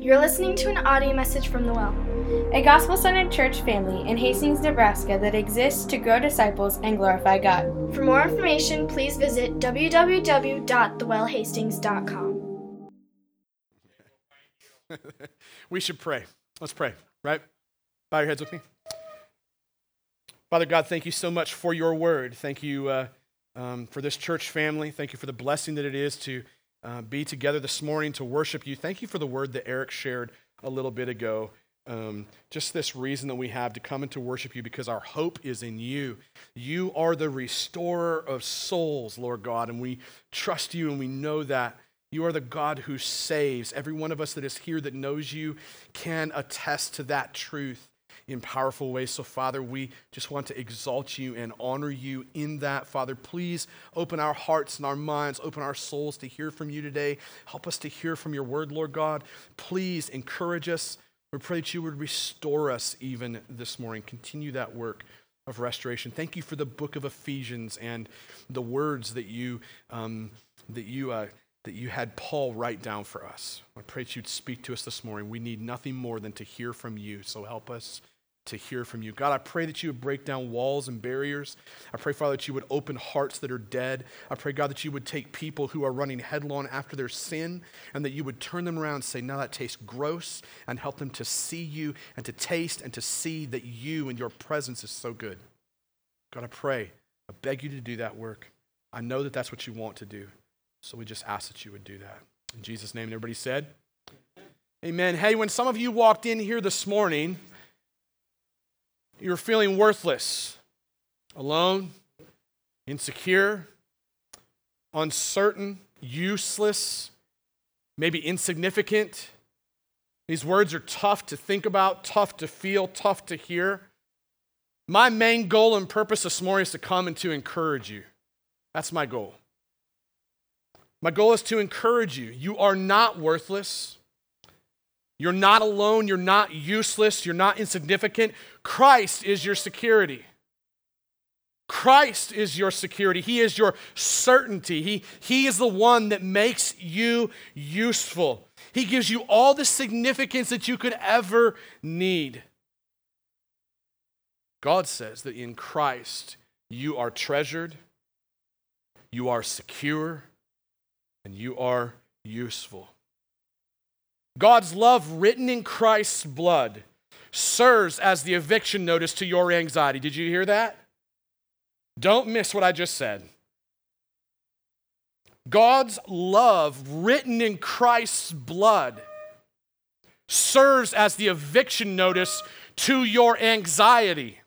You're listening to an audio message from The Well, a gospel centered church family in Hastings, Nebraska that exists to grow disciples and glorify God. For more information, please visit www.thewellhastings.com. we should pray. Let's pray, right? Bow your heads with me. Father God, thank you so much for your word. Thank you uh, um, for this church family. Thank you for the blessing that it is to uh, be together this morning to worship you. Thank you for the word that Eric shared a little bit ago. Um, just this reason that we have to come and to worship you because our hope is in you. You are the restorer of souls, Lord God, and we trust you and we know that. You are the God who saves. Every one of us that is here that knows you can attest to that truth in powerful ways. So, Father, we just want to exalt you and honor you in that. Father, please open our hearts and our minds, open our souls to hear from you today. Help us to hear from your word, Lord God. Please encourage us. We pray that you would restore us even this morning. Continue that work of restoration. Thank you for the book of Ephesians and the words that you um, that you uh, that you had Paul write down for us. I pray that you'd speak to us this morning. We need nothing more than to hear from you. So help us to hear from you. God, I pray that you would break down walls and barriers. I pray, Father, that you would open hearts that are dead. I pray, God, that you would take people who are running headlong after their sin and that you would turn them around and say, now that tastes gross, and help them to see you and to taste and to see that you and your presence is so good. God, I pray, I beg you to do that work. I know that that's what you want to do. So we just ask that you would do that. In Jesus' name, everybody said, Amen. Hey, when some of you walked in here this morning, you're feeling worthless, alone, insecure, uncertain, useless, maybe insignificant. These words are tough to think about, tough to feel, tough to hear. My main goal and purpose this morning is to come and to encourage you. That's my goal. My goal is to encourage you. You are not worthless. You're not alone. You're not useless. You're not insignificant. Christ is your security. Christ is your security. He is your certainty. He, he is the one that makes you useful. He gives you all the significance that you could ever need. God says that in Christ you are treasured, you are secure, and you are useful. God's love written in Christ's blood serves as the eviction notice to your anxiety. Did you hear that? Don't miss what I just said. God's love written in Christ's blood serves as the eviction notice to your anxiety.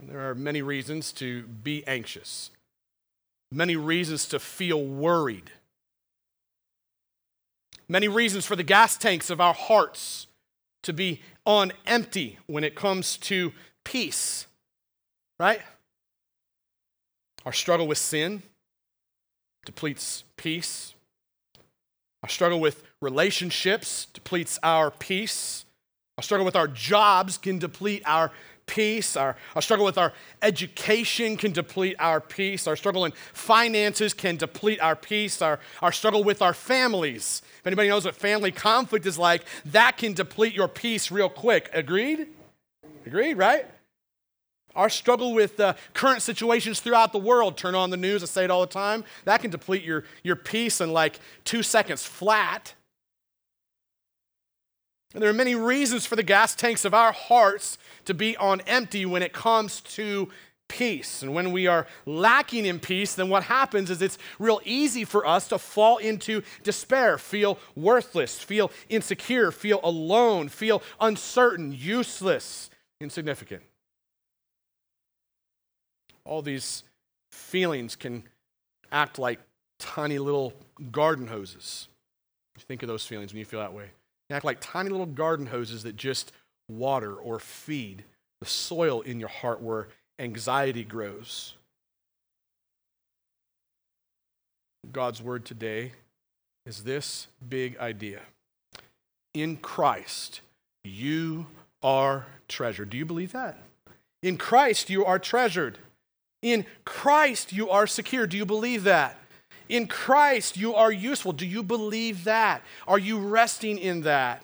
There are many reasons to be anxious, many reasons to feel worried many reasons for the gas tanks of our hearts to be on empty when it comes to peace, right? Our struggle with sin depletes peace. Our struggle with relationships depletes our peace. Our struggle with our jobs can deplete our peace. Our, our struggle with our education can deplete our peace. Our struggle in finances can deplete our peace. Our, our struggle with our families. If anybody knows what family conflict is like, that can deplete your peace real quick. Agreed? Agreed, right? Our struggle with uh, current situations throughout the world, turn on the news, I say it all the time, that can deplete your, your peace in like two seconds flat. And there are many reasons for the gas tanks of our hearts to be on empty when it comes to peace. And when we are lacking in peace, then what happens is it's real easy for us to fall into despair, feel worthless, feel insecure, feel alone, feel uncertain, useless, insignificant. All these feelings can act like tiny little garden hoses. Think of those feelings when you feel that way. They act like tiny little garden hoses that just water or feed the soil in your heart where anxiety grows. God's word today is this big idea. In Christ, you are treasured. Do you believe that? In Christ, you are treasured. In Christ, you are secure. Do you believe that? In Christ, you are useful. Do you believe that? Are you resting in that?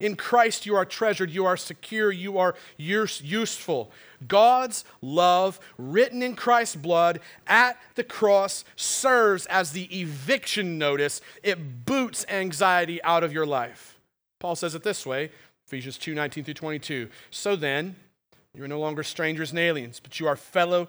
In Christ, you are treasured, you are secure, you are use- useful. God's love, written in Christ's blood at the cross, serves as the eviction notice. It boots anxiety out of your life. Paul says it this way Ephesians 2 19 through 22. So then, you are no longer strangers and aliens, but you are fellow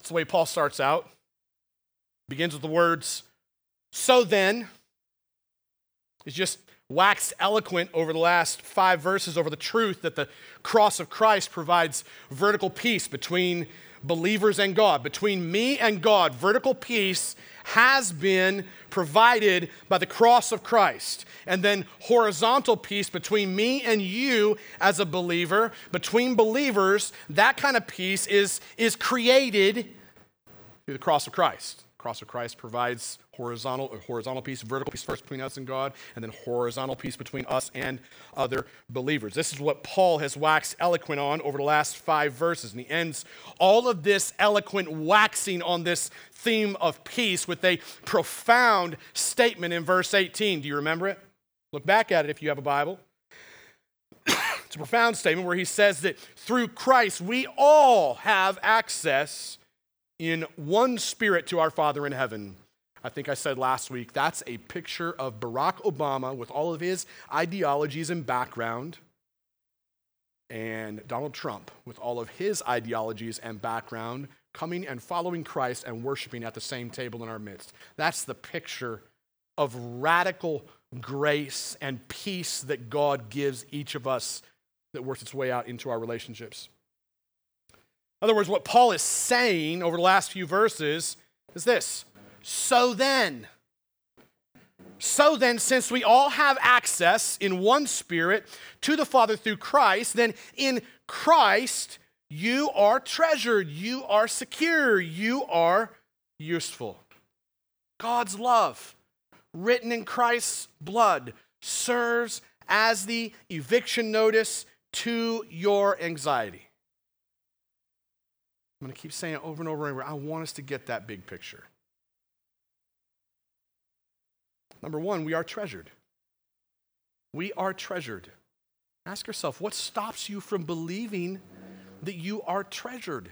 that's the way Paul starts out. Begins with the words, so then. He's just waxed eloquent over the last five verses over the truth that the cross of Christ provides vertical peace between believers and God, between me and God. Vertical peace has been provided by the cross of Christ. And then horizontal peace between me and you as a believer, between believers, that kind of peace is, is created through the cross of Christ. The cross of Christ provides horizontal, horizontal peace, vertical peace first between us and God, and then horizontal peace between us and other believers. This is what Paul has waxed eloquent on over the last five verses. And he ends all of this eloquent waxing on this theme of peace with a profound statement in verse 18. Do you remember it? Look back at it if you have a Bible. it's a profound statement where he says that through Christ we all have access in one spirit to our Father in heaven. I think I said last week that's a picture of Barack Obama with all of his ideologies and background, and Donald Trump with all of his ideologies and background coming and following Christ and worshiping at the same table in our midst. That's the picture of radical grace and peace that God gives each of us that works its way out into our relationships. In other words, what Paul is saying over the last few verses is this So then, so then, since we all have access in one spirit to the Father through Christ, then in Christ you are treasured, you are secure, you are useful. God's love, written in Christ's blood, serves as the eviction notice to your anxiety. I'm going to keep saying it over and over and over. I want us to get that big picture. Number one, we are treasured. We are treasured. Ask yourself, what stops you from believing that you are treasured?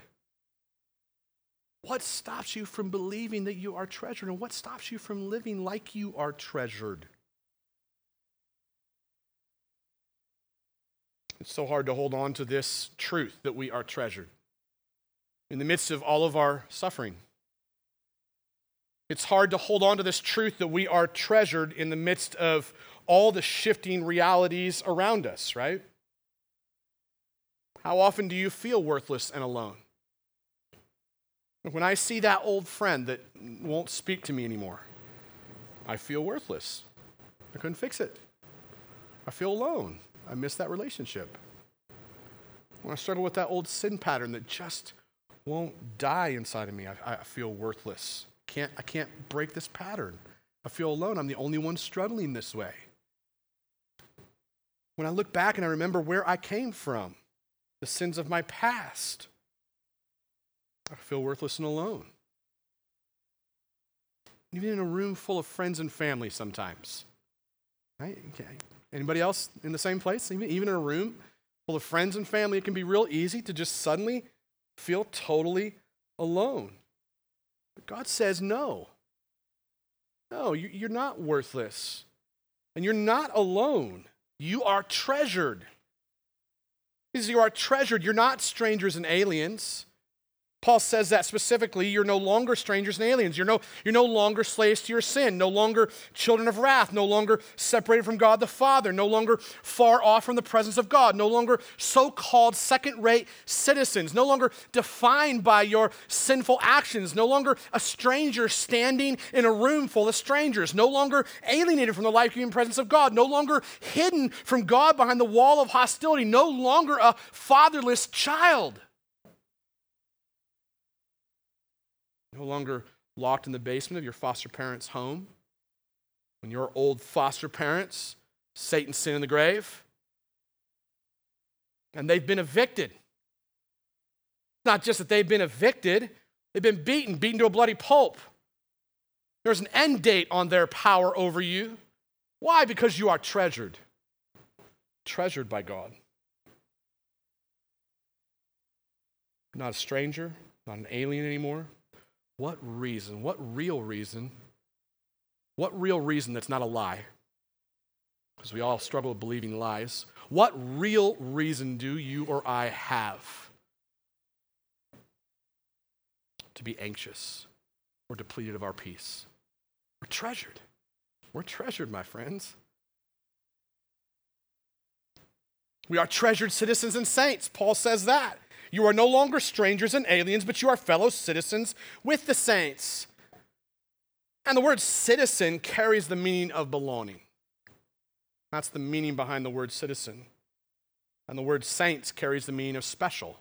What stops you from believing that you are treasured? And what stops you from living like you are treasured? It's so hard to hold on to this truth that we are treasured in the midst of all of our suffering. It's hard to hold on to this truth that we are treasured in the midst of all the shifting realities around us, right? How often do you feel worthless and alone? When I see that old friend that won't speak to me anymore, I feel worthless. I couldn't fix it. I feel alone. I miss that relationship. When I struggle with that old sin pattern that just won't die inside of me. I, I feel worthless. Can't, I can't break this pattern. I feel alone. I'm the only one struggling this way. When I look back and I remember where I came from, the sins of my past, I feel worthless and alone. Even in a room full of friends and family sometimes. Right? Okay. Anybody else in the same place? Even, even in a room full of friends and family, it can be real easy to just suddenly feel totally alone. But God says, no. No, you're not worthless. And you're not alone. You are treasured. Because you are treasured. You're not strangers and aliens. Paul says that specifically, you're no longer strangers and aliens. You're no, you're no longer slaves to your sin, no longer children of wrath, no longer separated from God the Father, no longer far off from the presence of God, no longer so called second rate citizens, no longer defined by your sinful actions, no longer a stranger standing in a room full of strangers, no longer alienated from the life giving presence of God, no longer hidden from God behind the wall of hostility, no longer a fatherless child. No longer locked in the basement of your foster parents' home. When your old foster parents, Satan sin in the grave, and they've been evicted. Not just that they've been evicted, they've been beaten, beaten to a bloody pulp. There's an end date on their power over you. Why? Because you are treasured. Treasured by God. Not a stranger, not an alien anymore. What reason, what real reason, what real reason that's not a lie? Because we all struggle with believing lies. What real reason do you or I have to be anxious or depleted of our peace? We're treasured. We're treasured, my friends. We are treasured citizens and saints. Paul says that. You are no longer strangers and aliens, but you are fellow citizens with the saints. And the word citizen carries the meaning of belonging. That's the meaning behind the word citizen. And the word saints carries the meaning of special.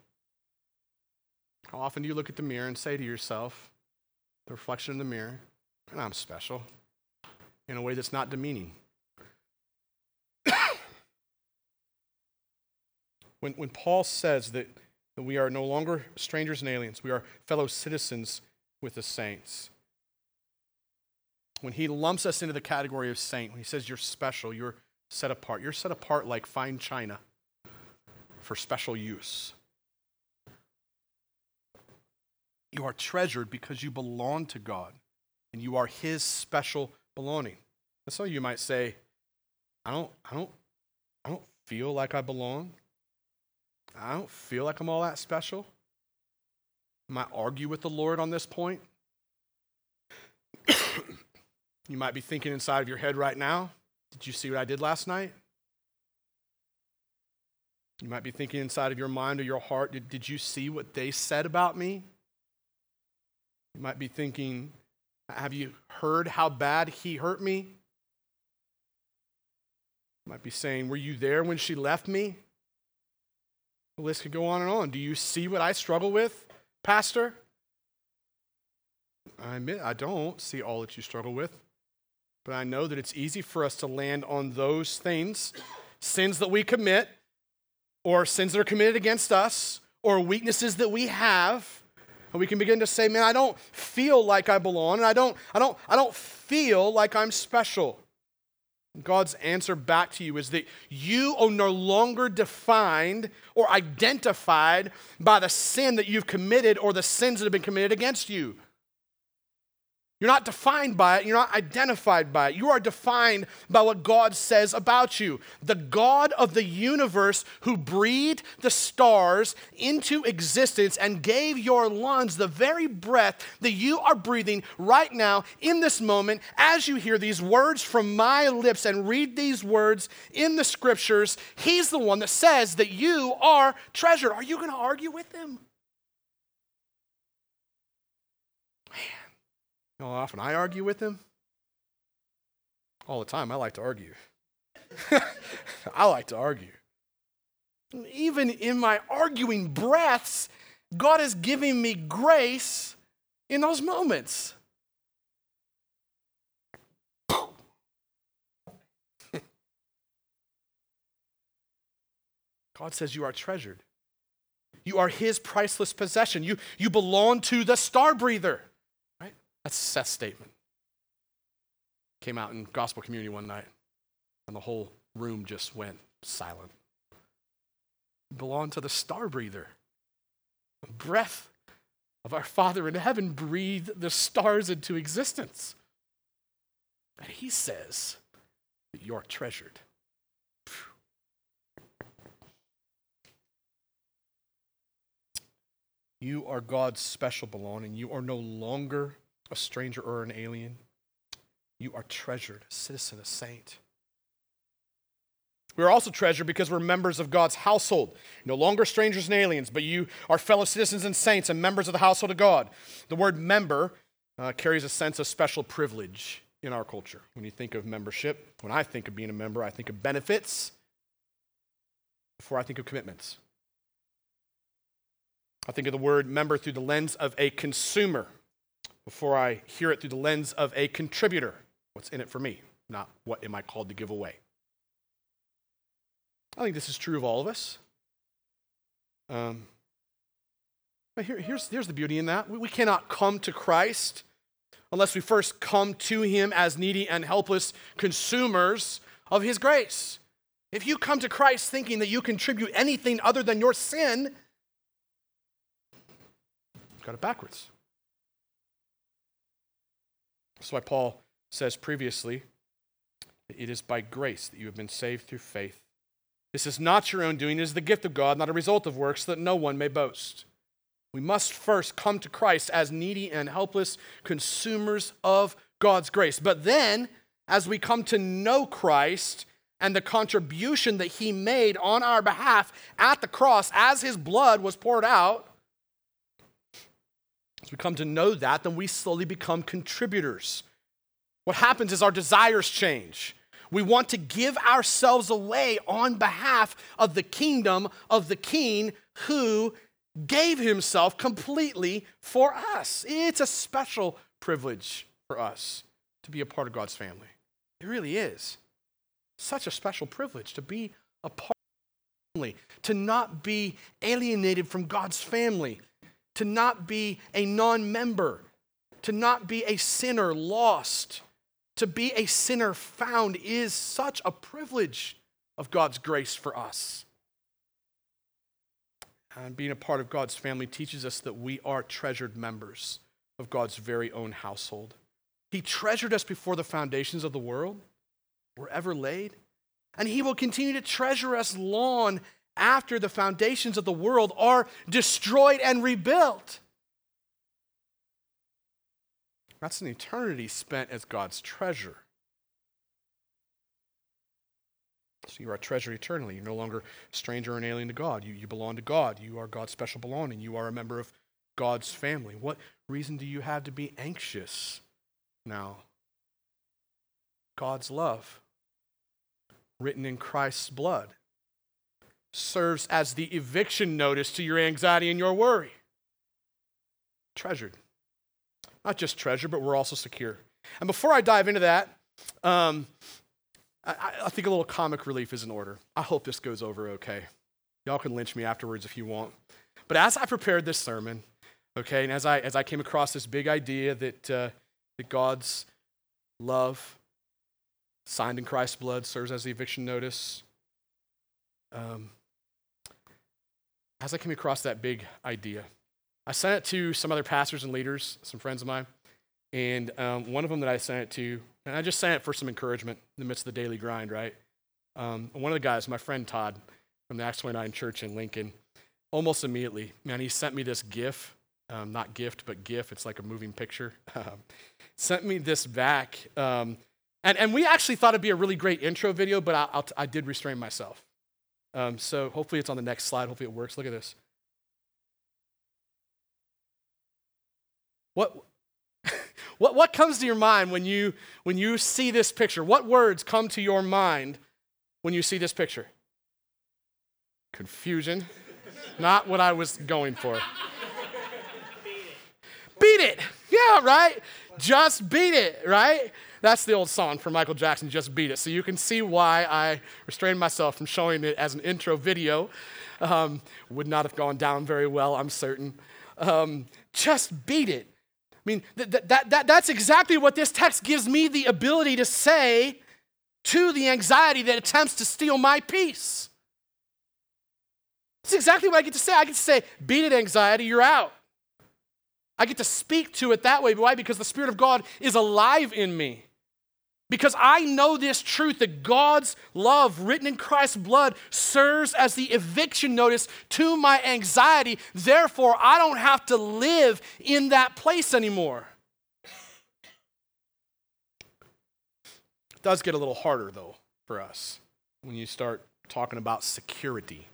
How often do you look at the mirror and say to yourself, the reflection in the mirror, and I'm special, in a way that's not demeaning? when, when Paul says that that we are no longer strangers and aliens. We are fellow citizens with the saints. When he lumps us into the category of saint, when he says you're special, you're set apart, you're set apart like fine china for special use. You are treasured because you belong to God and you are his special belonging. And so you might say, I don't, I don't, I don't feel like I belong. I don't feel like I'm all that special. Might argue with the Lord on this point. you might be thinking inside of your head right now, did you see what I did last night? You might be thinking inside of your mind or your heart, did, did you see what they said about me? You might be thinking, have you heard how bad he hurt me? You might be saying, were you there when she left me? The list could go on and on. Do you see what I struggle with, Pastor? I admit I don't see all that you struggle with, but I know that it's easy for us to land on those things, sins that we commit, or sins that are committed against us, or weaknesses that we have. And we can begin to say, man, I don't feel like I belong, and I don't, I don't, I don't feel like I'm special. God's answer back to you is that you are no longer defined or identified by the sin that you've committed or the sins that have been committed against you. You're not defined by it. You're not identified by it. You are defined by what God says about you. The God of the universe who breathed the stars into existence and gave your lungs the very breath that you are breathing right now in this moment as you hear these words from my lips and read these words in the scriptures. He's the one that says that you are treasured. Are you going to argue with him? You know how often I argue with him? All the time. I like to argue. I like to argue. Even in my arguing breaths, God is giving me grace in those moments. God says you are treasured. You are his priceless possession. You, you belong to the star breather. That's Seth's statement. Came out in gospel community one night, and the whole room just went silent. Belong to the star breather. The breath of our Father in heaven breathed the stars into existence. And he says that you're treasured. You are God's special belonging. You are no longer a stranger or an alien. You are treasured, a citizen, a saint. We are also treasured because we're members of God's household. No longer strangers and aliens, but you are fellow citizens and saints and members of the household of God. The word member uh, carries a sense of special privilege in our culture. When you think of membership, when I think of being a member, I think of benefits before I think of commitments. I think of the word member through the lens of a consumer before I hear it through the lens of a contributor. What's in it for me, not what am I called to give away. I think this is true of all of us. Um, but here, here's, here's the beauty in that we, we cannot come to Christ unless we first come to Him as needy and helpless consumers of His grace. If you come to Christ thinking that you contribute anything other than your sin, got it backwards. That's why Paul says previously, it is by grace that you have been saved through faith. This is not your own doing, it is the gift of God, not a result of works, so that no one may boast. We must first come to Christ as needy and helpless consumers of God's grace. But then, as we come to know Christ and the contribution that he made on our behalf at the cross as his blood was poured out, as we come to know that, then we slowly become contributors. What happens is our desires change. We want to give ourselves away on behalf of the kingdom of the king who gave himself completely for us. It's a special privilege for us to be a part of God's family. It really is. Such a special privilege to be a part of God's family, to not be alienated from God's family, to not be a non member, to not be a sinner lost to be a sinner found is such a privilege of God's grace for us. And being a part of God's family teaches us that we are treasured members of God's very own household. He treasured us before the foundations of the world were ever laid, and He will continue to treasure us long after the foundations of the world are destroyed and rebuilt. That's an eternity spent as God's treasure. So you are a treasure eternally. You're no longer stranger and alien to God. You, you belong to God. You are God's special belonging. You are a member of God's family. What reason do you have to be anxious now? God's love, written in Christ's blood, serves as the eviction notice to your anxiety and your worry. Treasured. Not just treasure, but we're also secure. And before I dive into that, um, I, I, think a little comic relief is in order. I hope this goes over okay. Y'all can lynch me afterwards if you want. But as I prepared this sermon, okay, and as I, as I came across this big idea that, uh, that God's love, signed in Christ's blood, serves as the eviction notice, um, as I came across that big idea, I sent it to some other pastors and leaders, some friends of mine. And um, one of them that I sent it to, and I just sent it for some encouragement in the midst of the daily grind, right? Um, one of the guys, my friend Todd from the Acts 29 church in Lincoln, almost immediately, man, he sent me this GIF, um, not gift, but GIF. It's like a moving picture. Um, sent me this back. Um, and, and we actually thought it'd be a really great intro video, but I, I did restrain myself. Um, so hopefully it's on the next slide. Hopefully it works. Look at this. What, what, what comes to your mind when you, when you see this picture? What words come to your mind when you see this picture? Confusion. Not what I was going for. Beat it. Beat it. Yeah, right? Just beat it, right? That's the old song from Michael Jackson, Just Beat It. So you can see why I restrained myself from showing it as an intro video. Um, would not have gone down very well, I'm certain. Um, just beat it. I mean, that, that, that, that's exactly what this text gives me the ability to say to the anxiety that attempts to steal my peace. That's exactly what I get to say. I get to say, beat it, anxiety, you're out. I get to speak to it that way. Why? Because the Spirit of God is alive in me. Because I know this truth that God's love, written in Christ's blood, serves as the eviction notice to my anxiety. Therefore, I don't have to live in that place anymore. It does get a little harder, though, for us when you start talking about security.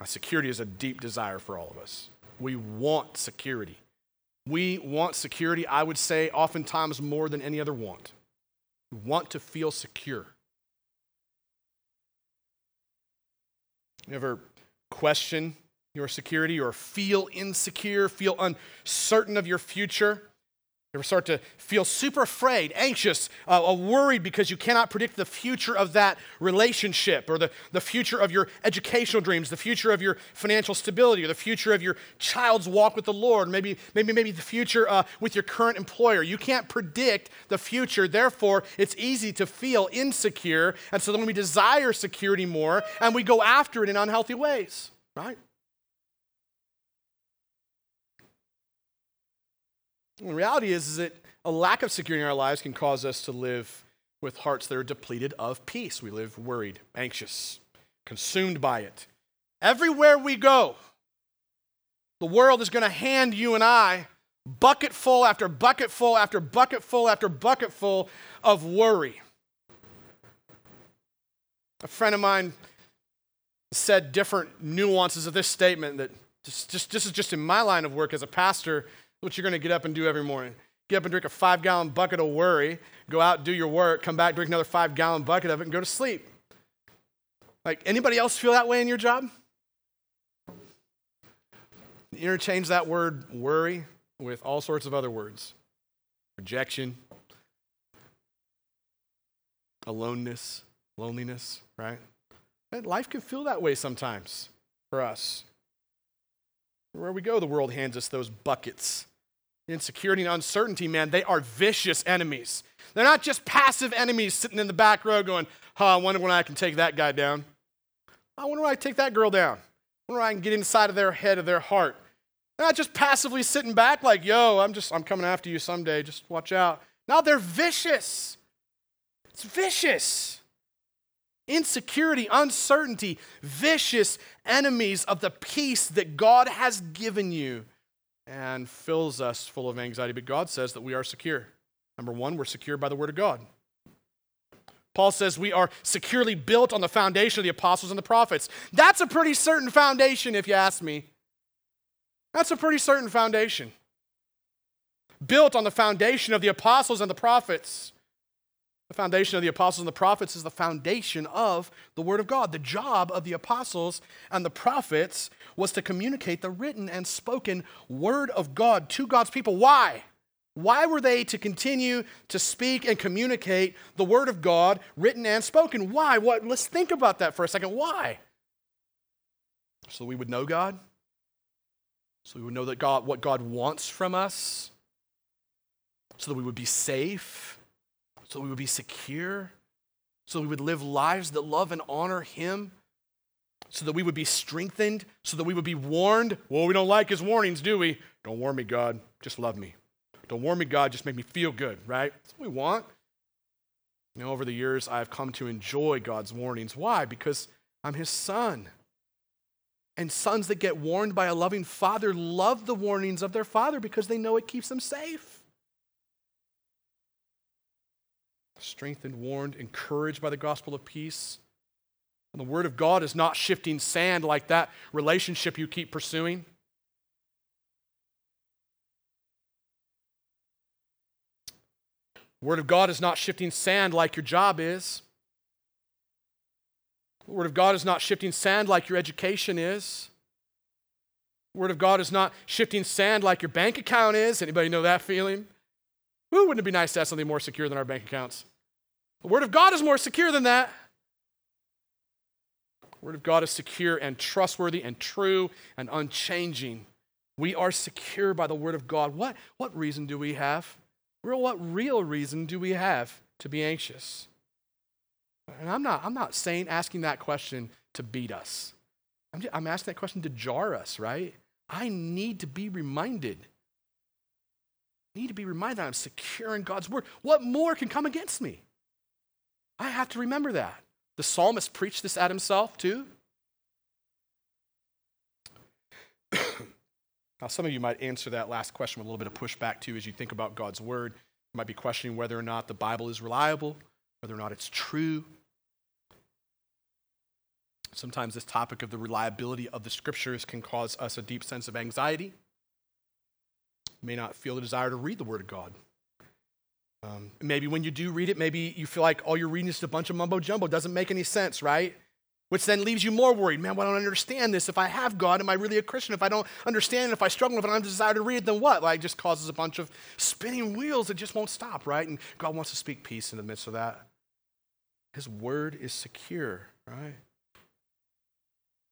Now, security is a deep desire for all of us. We want security. We want security, I would say, oftentimes more than any other want. We want to feel secure. You ever question your security or feel insecure, feel uncertain of your future? You ever start to feel super afraid, anxious, uh, uh, worried because you cannot predict the future of that relationship or the, the future of your educational dreams, the future of your financial stability, or the future of your child's walk with the Lord, maybe, maybe, maybe the future uh, with your current employer. You can't predict the future. Therefore, it's easy to feel insecure. And so then we desire security more and we go after it in unhealthy ways, right? The reality is, is that a lack of security in our lives can cause us to live with hearts that are depleted of peace. We live worried, anxious, consumed by it. Everywhere we go, the world is going to hand you and I bucket full after bucket full after bucket full after bucket full of worry. A friend of mine said different nuances of this statement that just, just, this is just in my line of work as a pastor what you're going to get up and do every morning. Get up and drink a five gallon bucket of worry, go out, do your work, come back, drink another five gallon bucket of it, and go to sleep. Like, anybody else feel that way in your job? Interchange that word worry with all sorts of other words rejection, aloneness, loneliness, right? And life can feel that way sometimes for us. Where we go, the world hands us those buckets insecurity and uncertainty, man, they are vicious enemies. They're not just passive enemies sitting in the back row going, huh, I wonder when I can take that guy down. I wonder when I can take that girl down. I wonder when I can get inside of their head, of their heart. They're not just passively sitting back like, yo, I'm just, I'm coming after you someday, just watch out. Now they're vicious. It's vicious. Insecurity, uncertainty, vicious enemies of the peace that God has given you and fills us full of anxiety. But God says that we are secure. Number one, we're secure by the Word of God. Paul says we are securely built on the foundation of the apostles and the prophets. That's a pretty certain foundation, if you ask me. That's a pretty certain foundation. Built on the foundation of the apostles and the prophets. The foundation of the apostles and the prophets is the foundation of the Word of God. The job of the apostles and the prophets was to communicate the written and spoken Word of God to God's people. Why? Why were they to continue to speak and communicate the Word of God, written and spoken? Why? What? Let's think about that for a second. Why? So we would know God? So we would know that God, what God wants from us? So that we would be safe? So we would be secure, so we would live lives that love and honor Him, so that we would be strengthened, so that we would be warned. Well, we don't like His warnings, do we? Don't warn me, God. Just love me. Don't warn me, God. Just make me feel good, right? That's what we want. You know, over the years, I've come to enjoy God's warnings. Why? Because I'm His son. And sons that get warned by a loving father love the warnings of their father because they know it keeps them safe. Strengthened, warned, encouraged by the gospel of peace. And the word of God is not shifting sand like that relationship you keep pursuing. The word of God is not shifting sand like your job is. The word of God is not shifting sand like your education is. The word of God is not shifting sand like your bank account is. Anybody know that feeling? Wouldn't it be nice to have something more secure than our bank accounts? The Word of God is more secure than that. The Word of God is secure and trustworthy and true and unchanging. We are secure by the Word of God. What, what reason do we have? Real, what real reason do we have to be anxious? And I'm not, I'm not saying asking that question to beat us. I'm, just, I'm asking that question to jar us, right? I need to be reminded. I need to be reminded that I'm secure in God's word. What more can come against me? I have to remember that. The psalmist preached this at himself too. now, some of you might answer that last question with a little bit of pushback too as you think about God's word. You might be questioning whether or not the Bible is reliable, whether or not it's true. Sometimes this topic of the reliability of the scriptures can cause us a deep sense of anxiety. You may not feel the desire to read the Word of God. Um, maybe when you do read it, maybe you feel like all you're reading is a bunch of mumbo jumbo. Doesn't make any sense, right? Which then leaves you more worried. Man, don't I understand this? If I have God, am I really a Christian? If I don't understand, if I struggle, if I don't desire to read it, then what? Like, just causes a bunch of spinning wheels that just won't stop, right? And God wants to speak peace in the midst of that. His word is secure, right?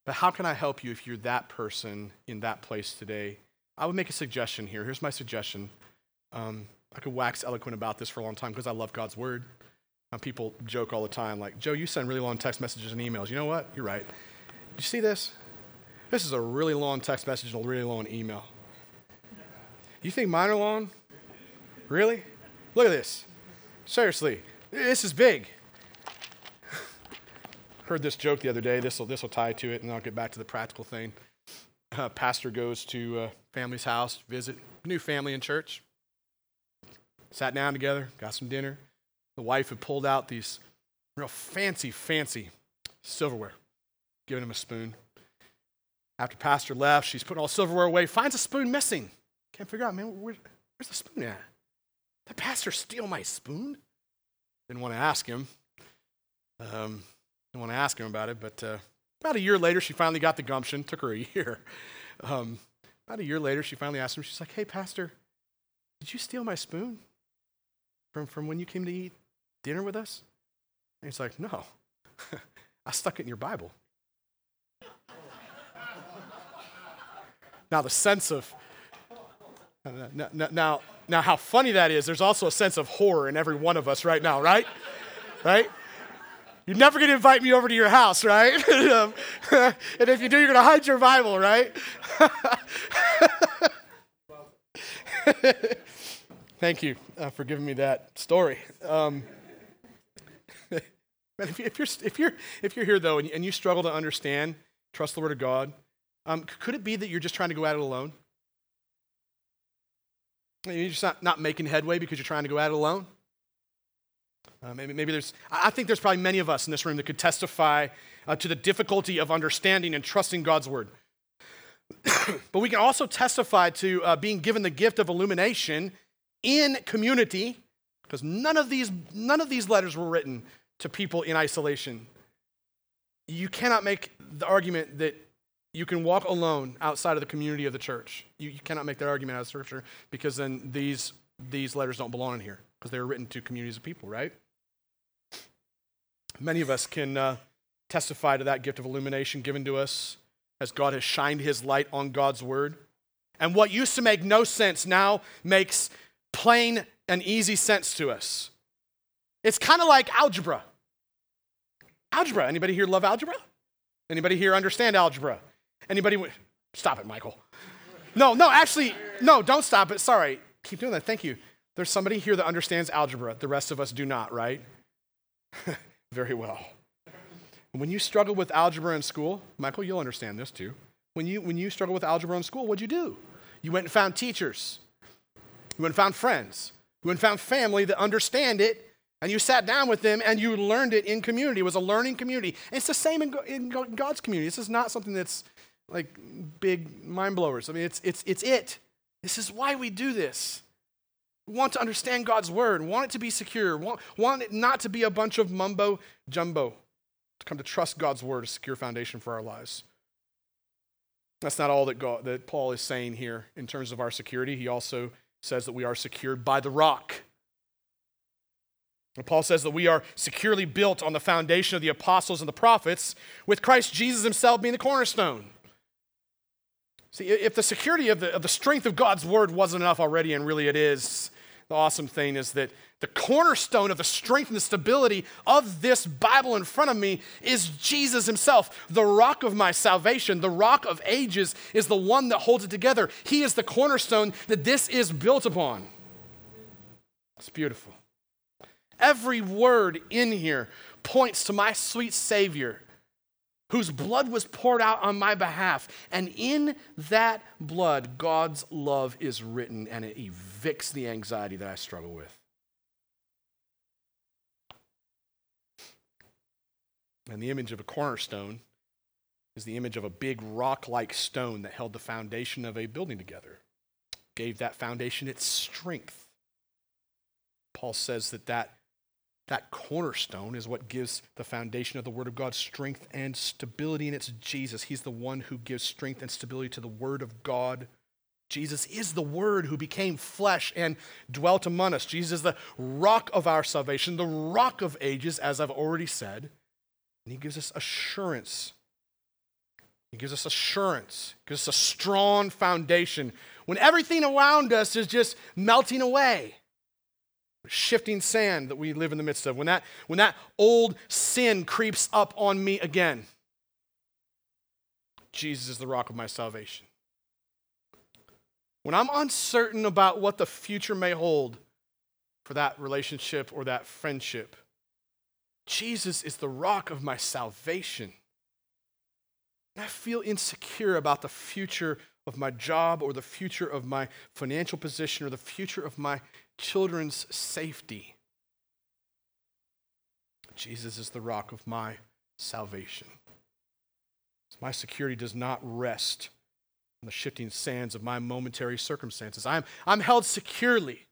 But how can I help you if you're that person in that place today? I would make a suggestion here. Here's my suggestion. Um, I could wax eloquent about this for a long time because I love God's word. Uh, people joke all the time, like, Joe, you send really long text messages and emails. You know what? You're right. You see this? This is a really long text message and a really long email. You think mine are long? Really? Look at this. Seriously, this is big heard this joke the other day. This will this will tie to it, and I'll get back to the practical thing. Uh, pastor goes to a family's house, visit new family in church. Sat down together, got some dinner. The wife had pulled out these real fancy, fancy silverware, giving him a spoon. After pastor left, she's putting all silverware away, finds a spoon missing. Can't figure out, man, where, where's the spoon at? Did pastor steal my spoon? Didn't want to ask him. Um, didn't want to ask him about it, but uh, about a year later, she finally got the gumption. Took her a year. Um, about a year later, she finally asked him, she's like, hey, Pastor, did you steal my spoon from, from when you came to eat dinner with us? And he's like, no, I stuck it in your Bible. now, the sense of, uh, now, now, now, how funny that is, there's also a sense of horror in every one of us right now, right? right? You're never going to invite me over to your house, right? And if you do, you're going to hide your Bible, right? Thank you uh, for giving me that story. Um, if, you, are if, you're, if you're here, though, and, and you struggle to understand, trust the Word of God, um, could it be that you're just trying to go at it alone? You're just not, not making headway because you're trying to go at it alone? Uh, maybe, maybe there's, I think there's probably many of us in this room that could testify uh, to the difficulty of understanding and trusting God's word. but we can also testify to uh, being given the gift of illumination in community, because none of these none of these letters were written to people in isolation. You cannot make the argument that you can walk alone outside of the community of the church. You, you cannot make that argument out of Scripture because then these these letters don't belong in here because they were written to communities of people, right? Many of us can uh, testify to that gift of illumination given to us as God has shined his light on God's word. And what used to make no sense now makes plain and easy sense to us. It's kind of like algebra. Algebra. Anybody here love algebra? Anybody here understand algebra? Anybody? W- stop it, Michael. No, no, actually, no, don't stop it. Sorry. Keep doing that. Thank you. There's somebody here that understands algebra. The rest of us do not, right? Very well. When you struggle with algebra in school, Michael, you'll understand this too. When you, when you struggle with algebra in school, what'd you do? You went and found teachers. You went and found friends. You went and found family that understand it, and you sat down with them and you learned it in community. It was a learning community. And it's the same in, God's community. This is not something that's like big mind blowers. I mean, it's, it's, it's it. This is why we do this We want to understand God's word, want it to be secure, want, want it not to be a bunch of mumbo jumbo, to come to trust God's word, a secure foundation for our lives. That's not all that, God, that Paul is saying here in terms of our security. He also says that we are secured by the rock. And Paul says that we are securely built on the foundation of the apostles and the prophets, with Christ Jesus himself being the cornerstone. See, if the security of the, of the strength of God's word wasn't enough already, and really it is, the awesome thing is that the cornerstone of the strength and the stability of this Bible in front of me is Jesus himself. The rock of my salvation, the rock of ages, is the one that holds it together. He is the cornerstone that this is built upon. It's beautiful. Every word in here points to my sweet Savior whose blood was poured out on my behalf. And in that blood, God's love is written and it evicts the anxiety that I struggle with. And the image of a cornerstone is the image of a big rock like stone that held the foundation of a building together, gave that foundation its strength. Paul says that that, that cornerstone is what gives the foundation of the Word of God strength and stability, and it's Jesus. He's the one who gives strength and stability to the Word of God. Jesus is the Word who became flesh and dwelt among us. Jesus is the rock of our salvation, the rock of ages, as I've already said. And He gives us assurance he gives us assurance, gives us a strong foundation when everything around us is just melting away. Shifting sand that we live in the midst of, when that, when that old sin creeps up on me again. Jesus is the rock of my salvation. When I'm uncertain about what the future may hold for that relationship or that friendship, Jesus is the rock of my salvation. I feel insecure about the future of my job or the future of my financial position or the future of my children's safety. Jesus is the rock of my salvation. My security does not rest on the shifting sands of my momentary circumstances. I'm, I'm held securely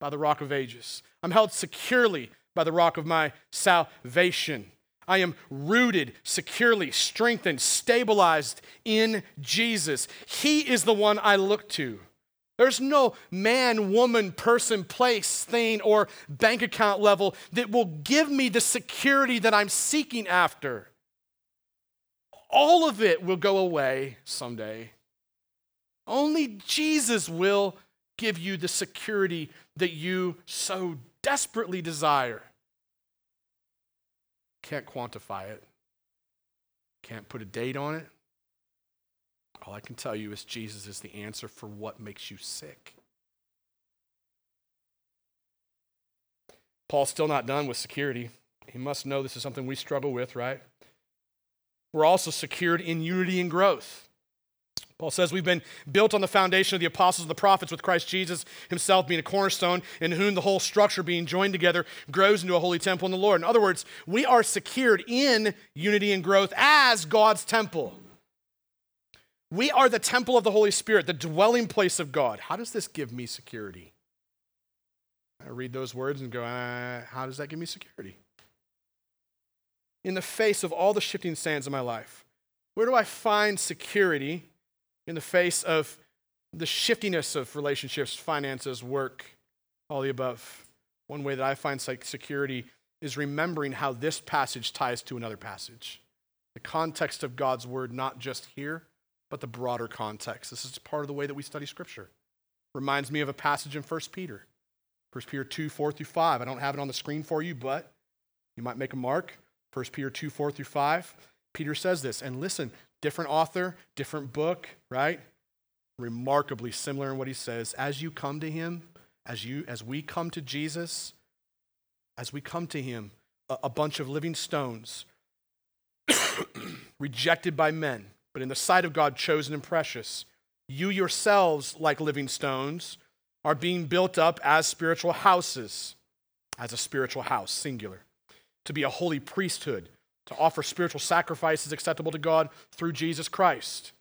by the rock of ages. I'm held securely by the rock of my salvation. I am rooted, securely strengthened, stabilized in Jesus. He is the one I look to. There's no man, woman, person, place, thing, or bank account level that will give me the security that I'm seeking after. All of it will go away someday. Only Jesus will give you the security that you so desperately desire. Can't quantify it, can't put a date on it. All I can tell you is Jesus is the answer for what makes you sick. Paul's still not done with security. He must know this is something we struggle with, right? We're also secured in unity and growth. Paul says we've been built on the foundation of the apostles and the prophets with Christ Jesus himself being a cornerstone, in whom the whole structure being joined together grows into a holy temple in the Lord. In other words, we are secured in unity and growth as God's temple. We are the temple of the Holy Spirit, the dwelling place of God. How does this give me security? I read those words and go, uh, how does that give me security? In the face of all the shifting sands of my life, where do I find security in the face of the shiftiness of relationships, finances, work, all the above. One way that I find security is remembering how this passage ties to another passage. The context of God's word, not just here, but the broader context. This is part of the way that we study Scripture. Reminds me of a passage in 1 Peter. 1 Peter 2, 4 through 5. I don't have it on the screen for you, but you might make a mark. 1 Peter 2, 4 through 5. Peter says this, and listen, different author, different book, right? Remarkably similar in what he says. As you come to him, as you as we come to Jesus, as we come to him, a, a bunch of living stones, rejected by men, but in the sight of God chosen and precious. You yourselves, like living stones, are being built up as spiritual houses, as a spiritual house, singular, to be a holy priesthood to offer spiritual sacrifices acceptable to God through Jesus Christ.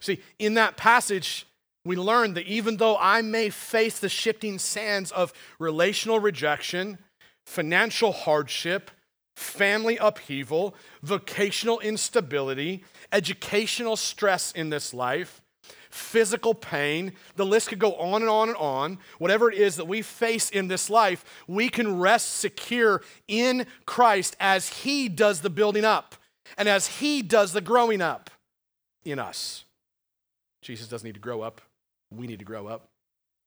See, in that passage, we learn that even though I may face the shifting sands of relational rejection, financial hardship, family upheaval, vocational instability, educational stress in this life, physical pain. The list could go on and on and on. Whatever it is that we face in this life, we can rest secure in Christ as He does the building up and as He does the growing up in us. Jesus doesn't need to grow up, we need to grow up.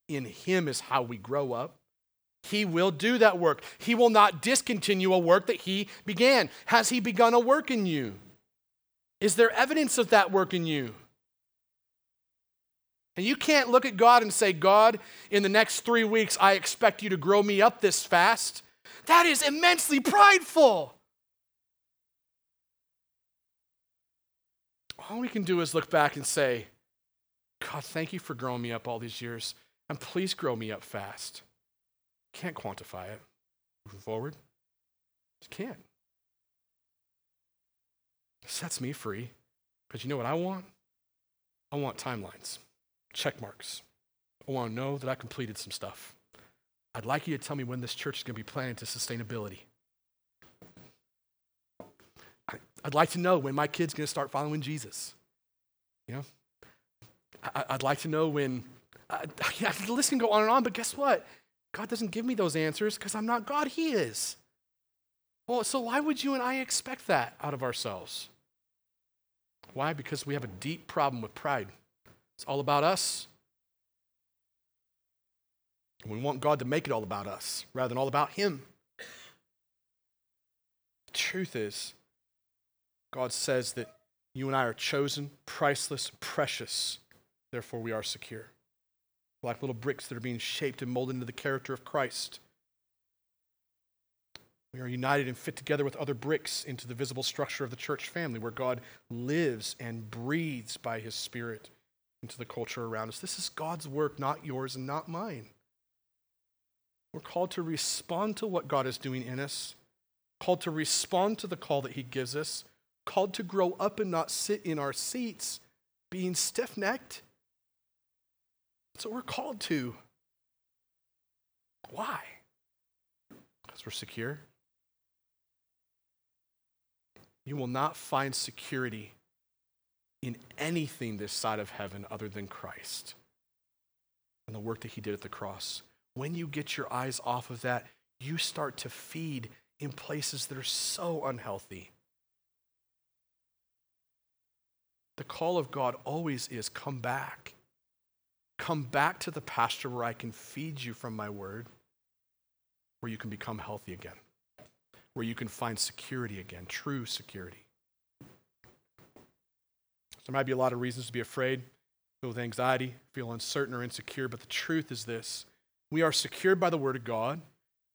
In Him is how we grow up. He will do that work. He will not discontinue a work that He began. Has He begun a work in you? Is there evidence of that work in you? And you can't look at God and say, God, in the next three weeks, I expect you to grow me up this fast. That is immensely prideful. All we can do is look back and say, God, thank you for growing me up all these years, and please grow me up fast. Can't quantify it. Moving forward, just can't. It sets me free. Because you know what I want? I want timelines, check marks. I want to know that I completed some stuff. I'd like you to tell me when this church is going to be planning to sustainability. I'd like to know when my kid's going to start following Jesus. You know, I'd like to know when. I, the list can go on and on, but guess what? God doesn't give me those answers because I'm not God. He is. Well, so why would you and I expect that out of ourselves? Why? Because we have a deep problem with pride. It's all about us. We want God to make it all about us rather than all about Him. The truth is, God says that you and I are chosen, priceless, precious. Therefore, we are secure. Like little bricks that are being shaped and molded into the character of Christ. We are united and fit together with other bricks into the visible structure of the church family where God lives and breathes by his Spirit into the culture around us. This is God's work, not yours and not mine. We're called to respond to what God is doing in us, called to respond to the call that he gives us, called to grow up and not sit in our seats being stiff necked. That's what we're called to. Why? Because we're secure. You will not find security in anything this side of heaven other than Christ and the work that he did at the cross. When you get your eyes off of that, you start to feed in places that are so unhealthy. The call of God always is come back. Come back to the pasture where I can feed you from my word, where you can become healthy again where you can find security again, true security. There might be a lot of reasons to be afraid, feel with anxiety, feel uncertain or insecure, but the truth is this we are secured by the Word of God.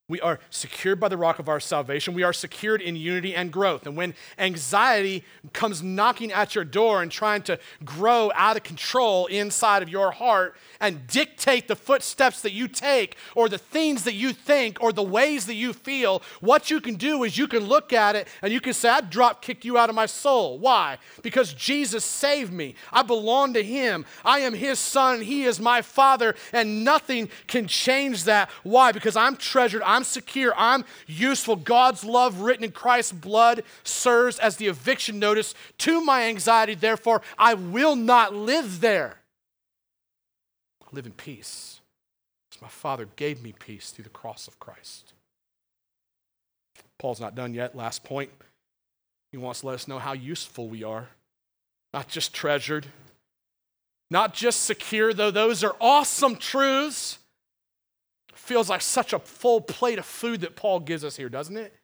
We are secured by the rock of our salvation. We are secured in unity and growth. And when anxiety comes knocking at your door and trying to grow out of control inside of your heart and dictate the footsteps that you take or the things that you think or the ways that you feel, what you can do is you can look at it and you can say, I drop kicked you out of my soul. Why? Because Jesus saved me. I belong to Him. I am His Son. He is my Father. And nothing can change that. Why? Because I'm treasured. Secure, I'm useful. God's love written in Christ's blood serves as the eviction notice to my anxiety. Therefore, I will not live there. I live in peace. Because my Father gave me peace through the cross of Christ. Paul's not done yet. Last point. He wants to let us know how useful we are, not just treasured, not just secure, though those are awesome truths feels like such a full plate of food that Paul gives us here, doesn't it?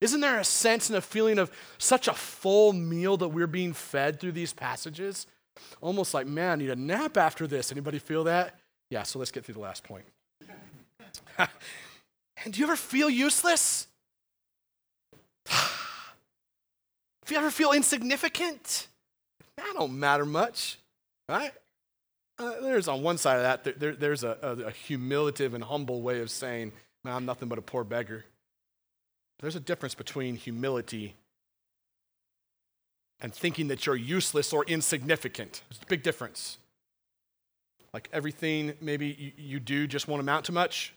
Isn't there a sense and a feeling of such a full meal that we're being fed through these passages? Almost like, man, I need a nap after this. Anybody feel that? Yeah, so let's get through the last point. and do you ever feel useless? if you ever feel insignificant, that don't matter much, right? Uh, there's on one side of that, there, there, there's a, a, a, humiliative and humble way of saying, man, I'm nothing but a poor beggar. There's a difference between humility and thinking that you're useless or insignificant. There's a big difference. Like everything maybe you, you do just won't amount to much.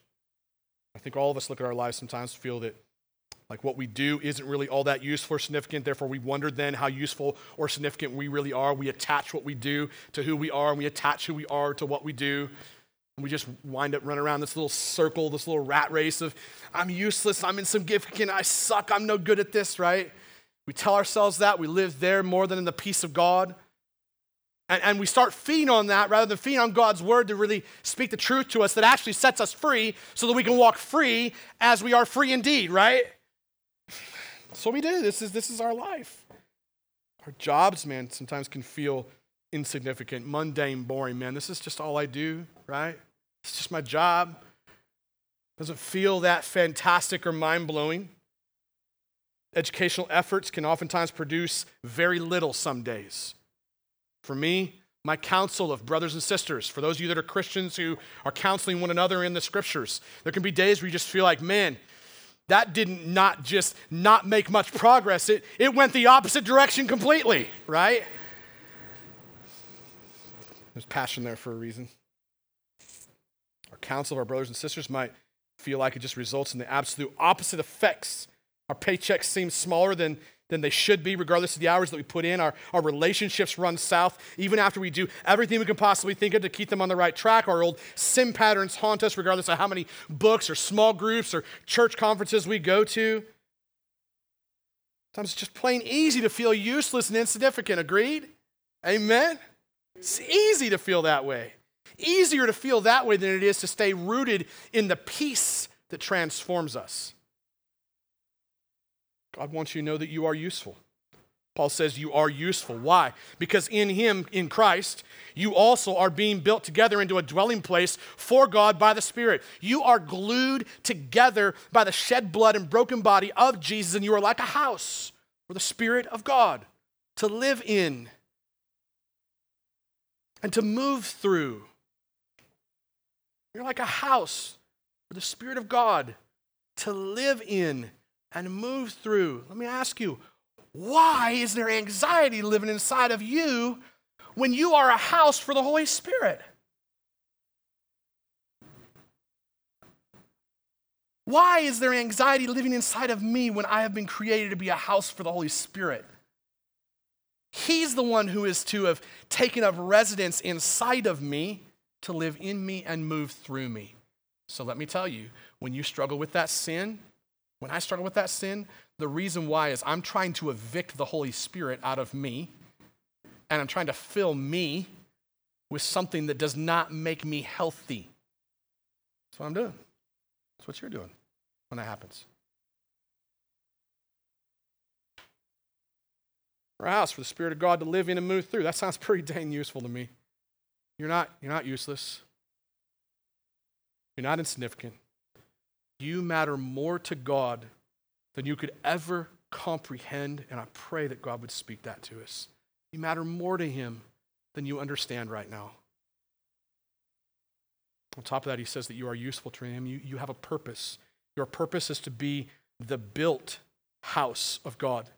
I think all of us look at our lives sometimes feel that like what we do isn't really all that useful or significant. Therefore, we wonder then how useful or significant we really are. We attach what we do to who we are, and we attach who we are to what we do. And we just wind up running around this little circle, this little rat race of I'm useless, I'm insignificant, I suck, I'm no good at this, right? We tell ourselves that. We live there more than in the peace of God. And, and we start feeding on that rather than feeding on God's word to really speak the truth to us that actually sets us free so that we can walk free as we are free indeed, right? What we do. This is, this is our life. Our jobs, man, sometimes can feel insignificant, mundane, boring. Man, this is just all I do, right? It's just my job. Doesn't feel that fantastic or mind blowing. Educational efforts can oftentimes produce very little some days. For me, my counsel of brothers and sisters, for those of you that are Christians who are counseling one another in the scriptures, there can be days where you just feel like, man, that didn't not just not make much progress. It, it went the opposite direction completely, right? There's passion there for a reason. Our counsel of our brothers and sisters might feel like it just results in the absolute opposite effects. Our paychecks seem smaller than than they should be, regardless of the hours that we put in. Our, our relationships run south, even after we do everything we can possibly think of to keep them on the right track. Our old sin patterns haunt us, regardless of how many books or small groups or church conferences we go to. Sometimes it's just plain easy to feel useless and insignificant. Agreed? Amen? It's easy to feel that way. Easier to feel that way than it is to stay rooted in the peace that transforms us. God wants you to know that you are useful. Paul says you are useful. Why? Because in Him, in Christ, you also are being built together into a dwelling place for God by the Spirit. You are glued together by the shed blood and broken body of Jesus, and you are like a house for the Spirit of God to live in and to move through. You're like a house for the Spirit of God to live in and move through. Let me ask you, why is there anxiety living inside of you when you are a house for the Holy Spirit? Why is there anxiety living inside of me when I have been created to be a house for the Holy Spirit? He's the one who is to have taken up residence inside of me to live in me and move through me. So let me tell you, when you struggle with that sin, when I struggle with that sin, the reason why is I'm trying to evict the Holy Spirit out of me, and I'm trying to fill me with something that does not make me healthy. That's what I'm doing. That's what you're doing when that happens. Our house for the Spirit of God to live in and move through. That sounds pretty dang useful to me. You're not, you're not useless. You're not insignificant. You matter more to God than you could ever comprehend, and I pray that God would speak that to us. You matter more to Him than you understand right now. On top of that, He says that you are useful to Him. You, you have a purpose. Your purpose is to be the built house of God.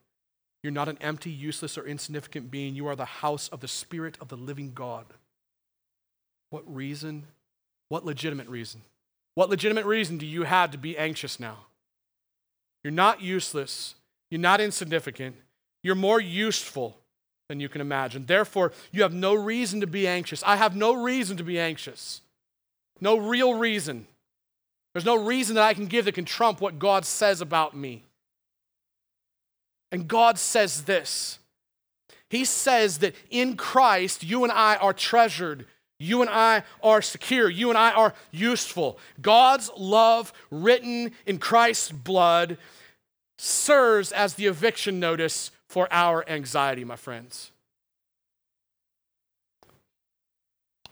You're not an empty, useless, or insignificant being. You are the house of the Spirit of the living God. What reason? What legitimate reason? What legitimate reason do you have to be anxious now? You're not useless. You're not insignificant. You're more useful than you can imagine. Therefore, you have no reason to be anxious. I have no reason to be anxious. No real reason. There's no reason that I can give that can trump what God says about me. And God says this He says that in Christ, you and I are treasured you and I are secure. You and I are useful. God's love, written in Christ's blood, serves as the eviction notice for our anxiety, my friends.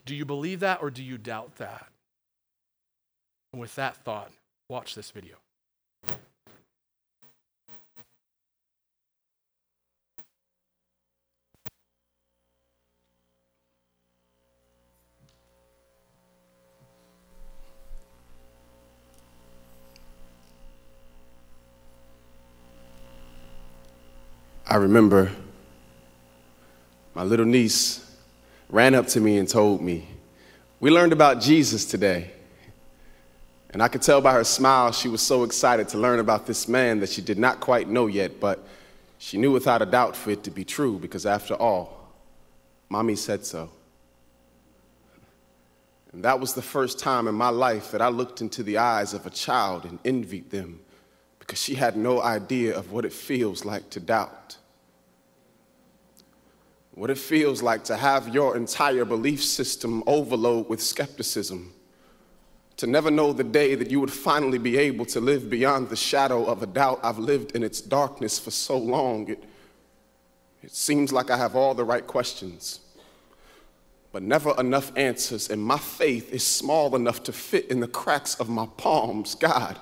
Do you believe that or do you doubt that? And with that thought, watch this video. I remember my little niece ran up to me and told me, We learned about Jesus today. And I could tell by her smile she was so excited to learn about this man that she did not quite know yet, but she knew without a doubt for it to be true because, after all, mommy said so. And that was the first time in my life that I looked into the eyes of a child and envied them because she had no idea of what it feels like to doubt what it feels like to have your entire belief system overload with skepticism, to never know the day that you would finally be able to live beyond the shadow of a doubt. I've lived in its darkness for so long, it, it seems like I have all the right questions. but never enough answers, and my faith is small enough to fit in the cracks of my palms. God,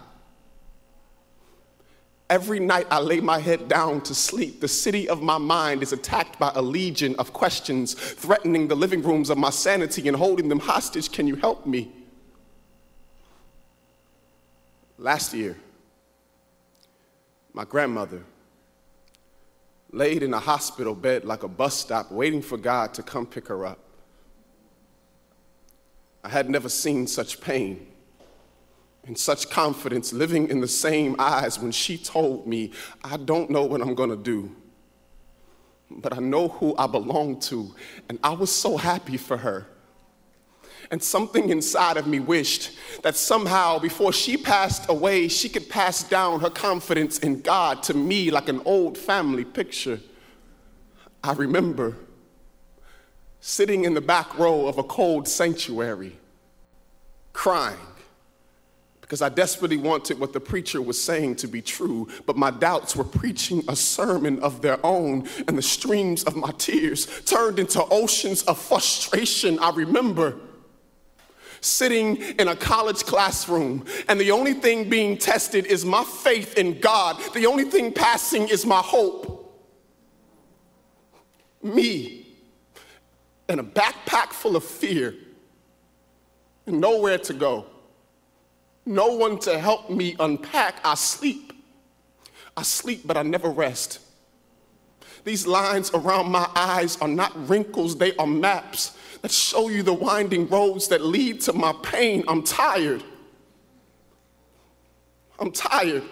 Every night I lay my head down to sleep, the city of my mind is attacked by a legion of questions, threatening the living rooms of my sanity and holding them hostage. Can you help me? Last year, my grandmother laid in a hospital bed like a bus stop, waiting for God to come pick her up. I had never seen such pain and such confidence living in the same eyes when she told me, I don't know what I'm gonna do, but I know who I belong to. And I was so happy for her. And something inside of me wished that somehow, before she passed away, she could pass down her confidence in God to me like an old family picture. I remember sitting in the back row of a cold sanctuary, crying because I desperately wanted what the preacher was saying to be true, but my doubts were preaching a sermon of their own, and the streams of my tears turned into oceans of frustration. I remember sitting in a college classroom, and the only thing being tested is my faith in God, the only thing passing is my hope. Me, and a backpack full of fear, and nowhere to go no one to help me unpack. I sleep. I sleep, but I never rest. These lines around my eyes are not wrinkles, they are maps that show you the winding roads that lead to my pain. I'm tired. I'm tired.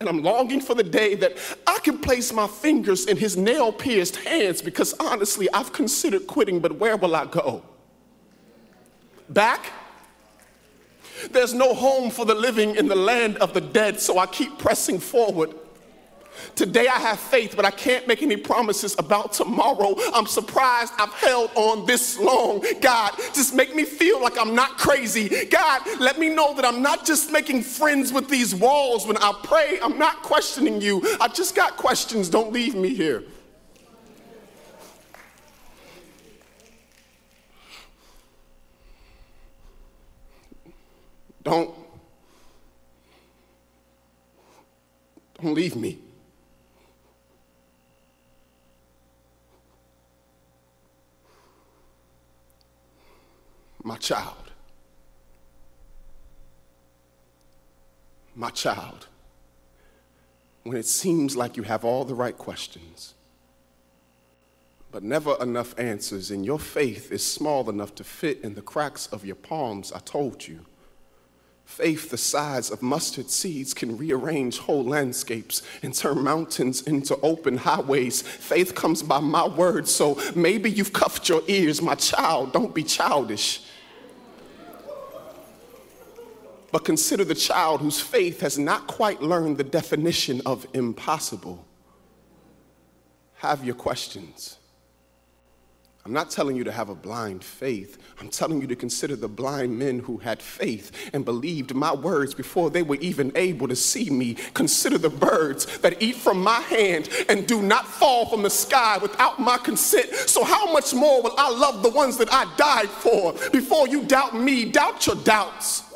And I'm longing for the day that I can place my fingers in his nail pierced hands because honestly, I've considered quitting, but where will I go? Back? There's no home for the living in the land of the dead, so I keep pressing forward. Today I have faith, but I can't make any promises about tomorrow. I'm surprised I've held on this long. God, just make me feel like I'm not crazy. God, let me know that I'm not just making friends with these walls. When I pray, I'm not questioning you. I just got questions. Don't leave me here. Don't, don't leave me. My child. My child. When it seems like you have all the right questions, but never enough answers, and your faith is small enough to fit in the cracks of your palms, I told you Faith the size of mustard seeds can rearrange whole landscapes and turn mountains into open highways. Faith comes by my word, so maybe you've cuffed your ears. My child, don't be childish. But consider the child whose faith has not quite learned the definition of impossible. Have your questions. I'm not telling you to have a blind faith. I'm telling you to consider the blind men who had faith and believed my words before they were even able to see me. Consider the birds that eat from my hand and do not fall from the sky without my consent. So, how much more will I love the ones that I died for? Before you doubt me, doubt your doubts.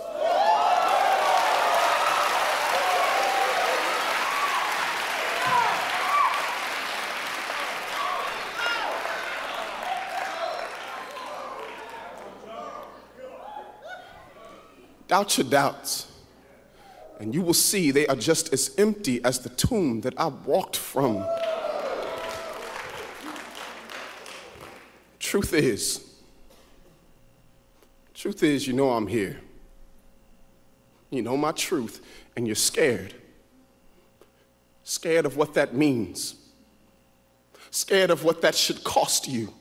Doubt your doubts, and you will see they are just as empty as the tomb that I walked from. Truth is, truth is, you know I'm here. You know my truth, and you're scared. Scared of what that means. Scared of what that should cost you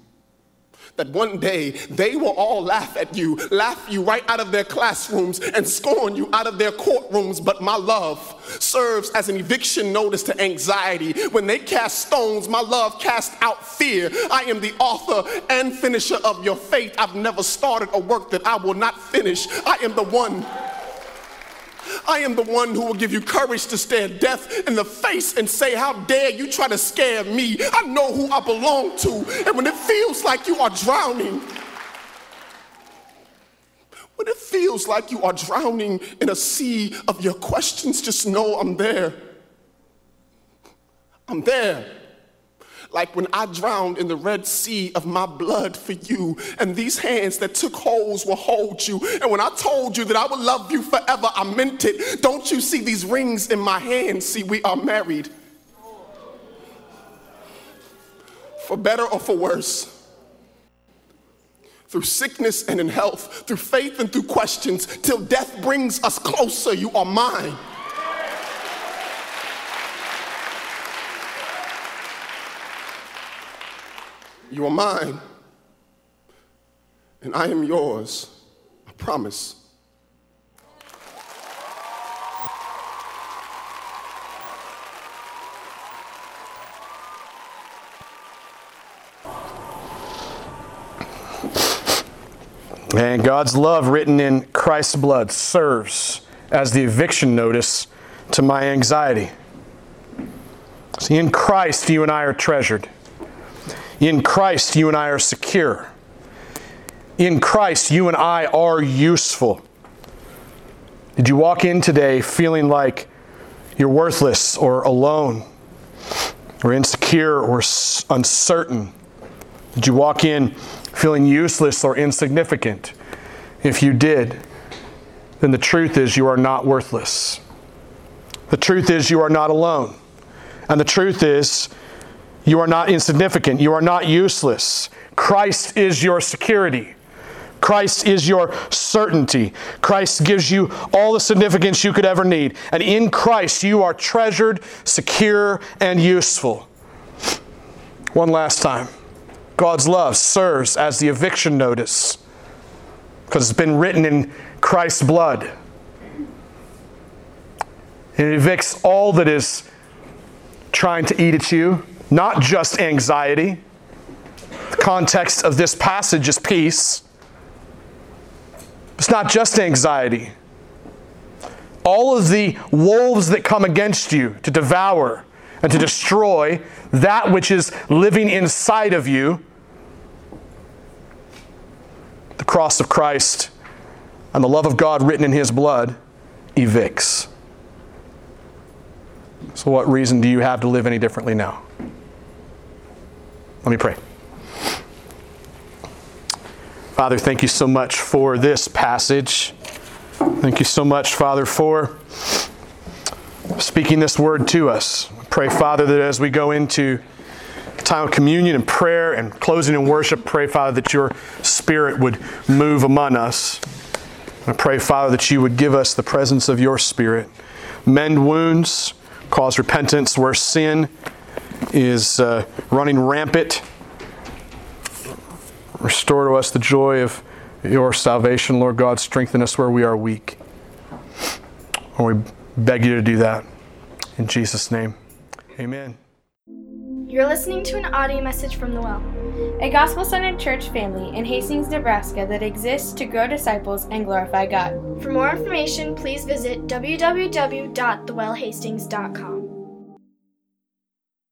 that one day they will all laugh at you, laugh you right out of their classrooms, and scorn you out of their courtrooms. But my love serves as an eviction notice to anxiety. When they cast stones, my love casts out fear. I am the author and finisher of your faith. I've never started a work that I will not finish. I am the one I am the one who will give you courage to stare death in the face and say, How dare you try to scare me? I know who I belong to. And when it feels like you are drowning, when it feels like you are drowning in a sea of your questions, just know I'm there. I'm there like when I drowned in the Red Sea of my blood for you, and these hands that took holes will hold you. And when I told you that I would love you forever, I meant it. Don't you see these rings in my hands? See, we are married. For better or for worse. Through sickness and in health, through faith and through questions, till death brings us closer, you are mine. You are mine, and I am yours. I promise. And God's love written in Christ's blood serves as the eviction notice to my anxiety. See, in Christ, you and I are treasured. In Christ, you and I are secure. In Christ, you and I are useful. Did you walk in today feeling like you're worthless or alone or insecure or uncertain? Did you walk in feeling useless or insignificant? If you did, then the truth is you are not worthless. The truth is you are not alone. And the truth is you are not insignificant. You are not useless. Christ is your security. Christ is your certainty. Christ gives you all the significance you could ever need. And in Christ, you are treasured, secure, and useful. One last time God's love serves as the eviction notice because it's been written in Christ's blood. It evicts all that is trying to eat at you not just anxiety. The context of this passage is peace. It's not just anxiety. All of the wolves that come against you to devour and to destroy that which is living inside of you, the cross of Christ and the love of God written in His blood evicts. So, what reason do you have to live any differently now? Let me pray. Father, thank you so much for this passage. Thank you so much, Father, for speaking this word to us. Pray, Father, that as we go into time of communion and prayer and closing in worship, pray, Father, that your Spirit would move among us. I pray, Father, that you would give us the presence of your Spirit, mend wounds, cause repentance where sin is uh, running rampant. Restore to us the joy of your salvation, Lord God. Strengthen us where we are weak. And we beg you to do that. In Jesus' name, amen. You're listening to an audio message from The Well, a gospel centered church family in Hastings, Nebraska that exists to grow disciples and glorify God. For more information, please visit www.thewellhastings.com.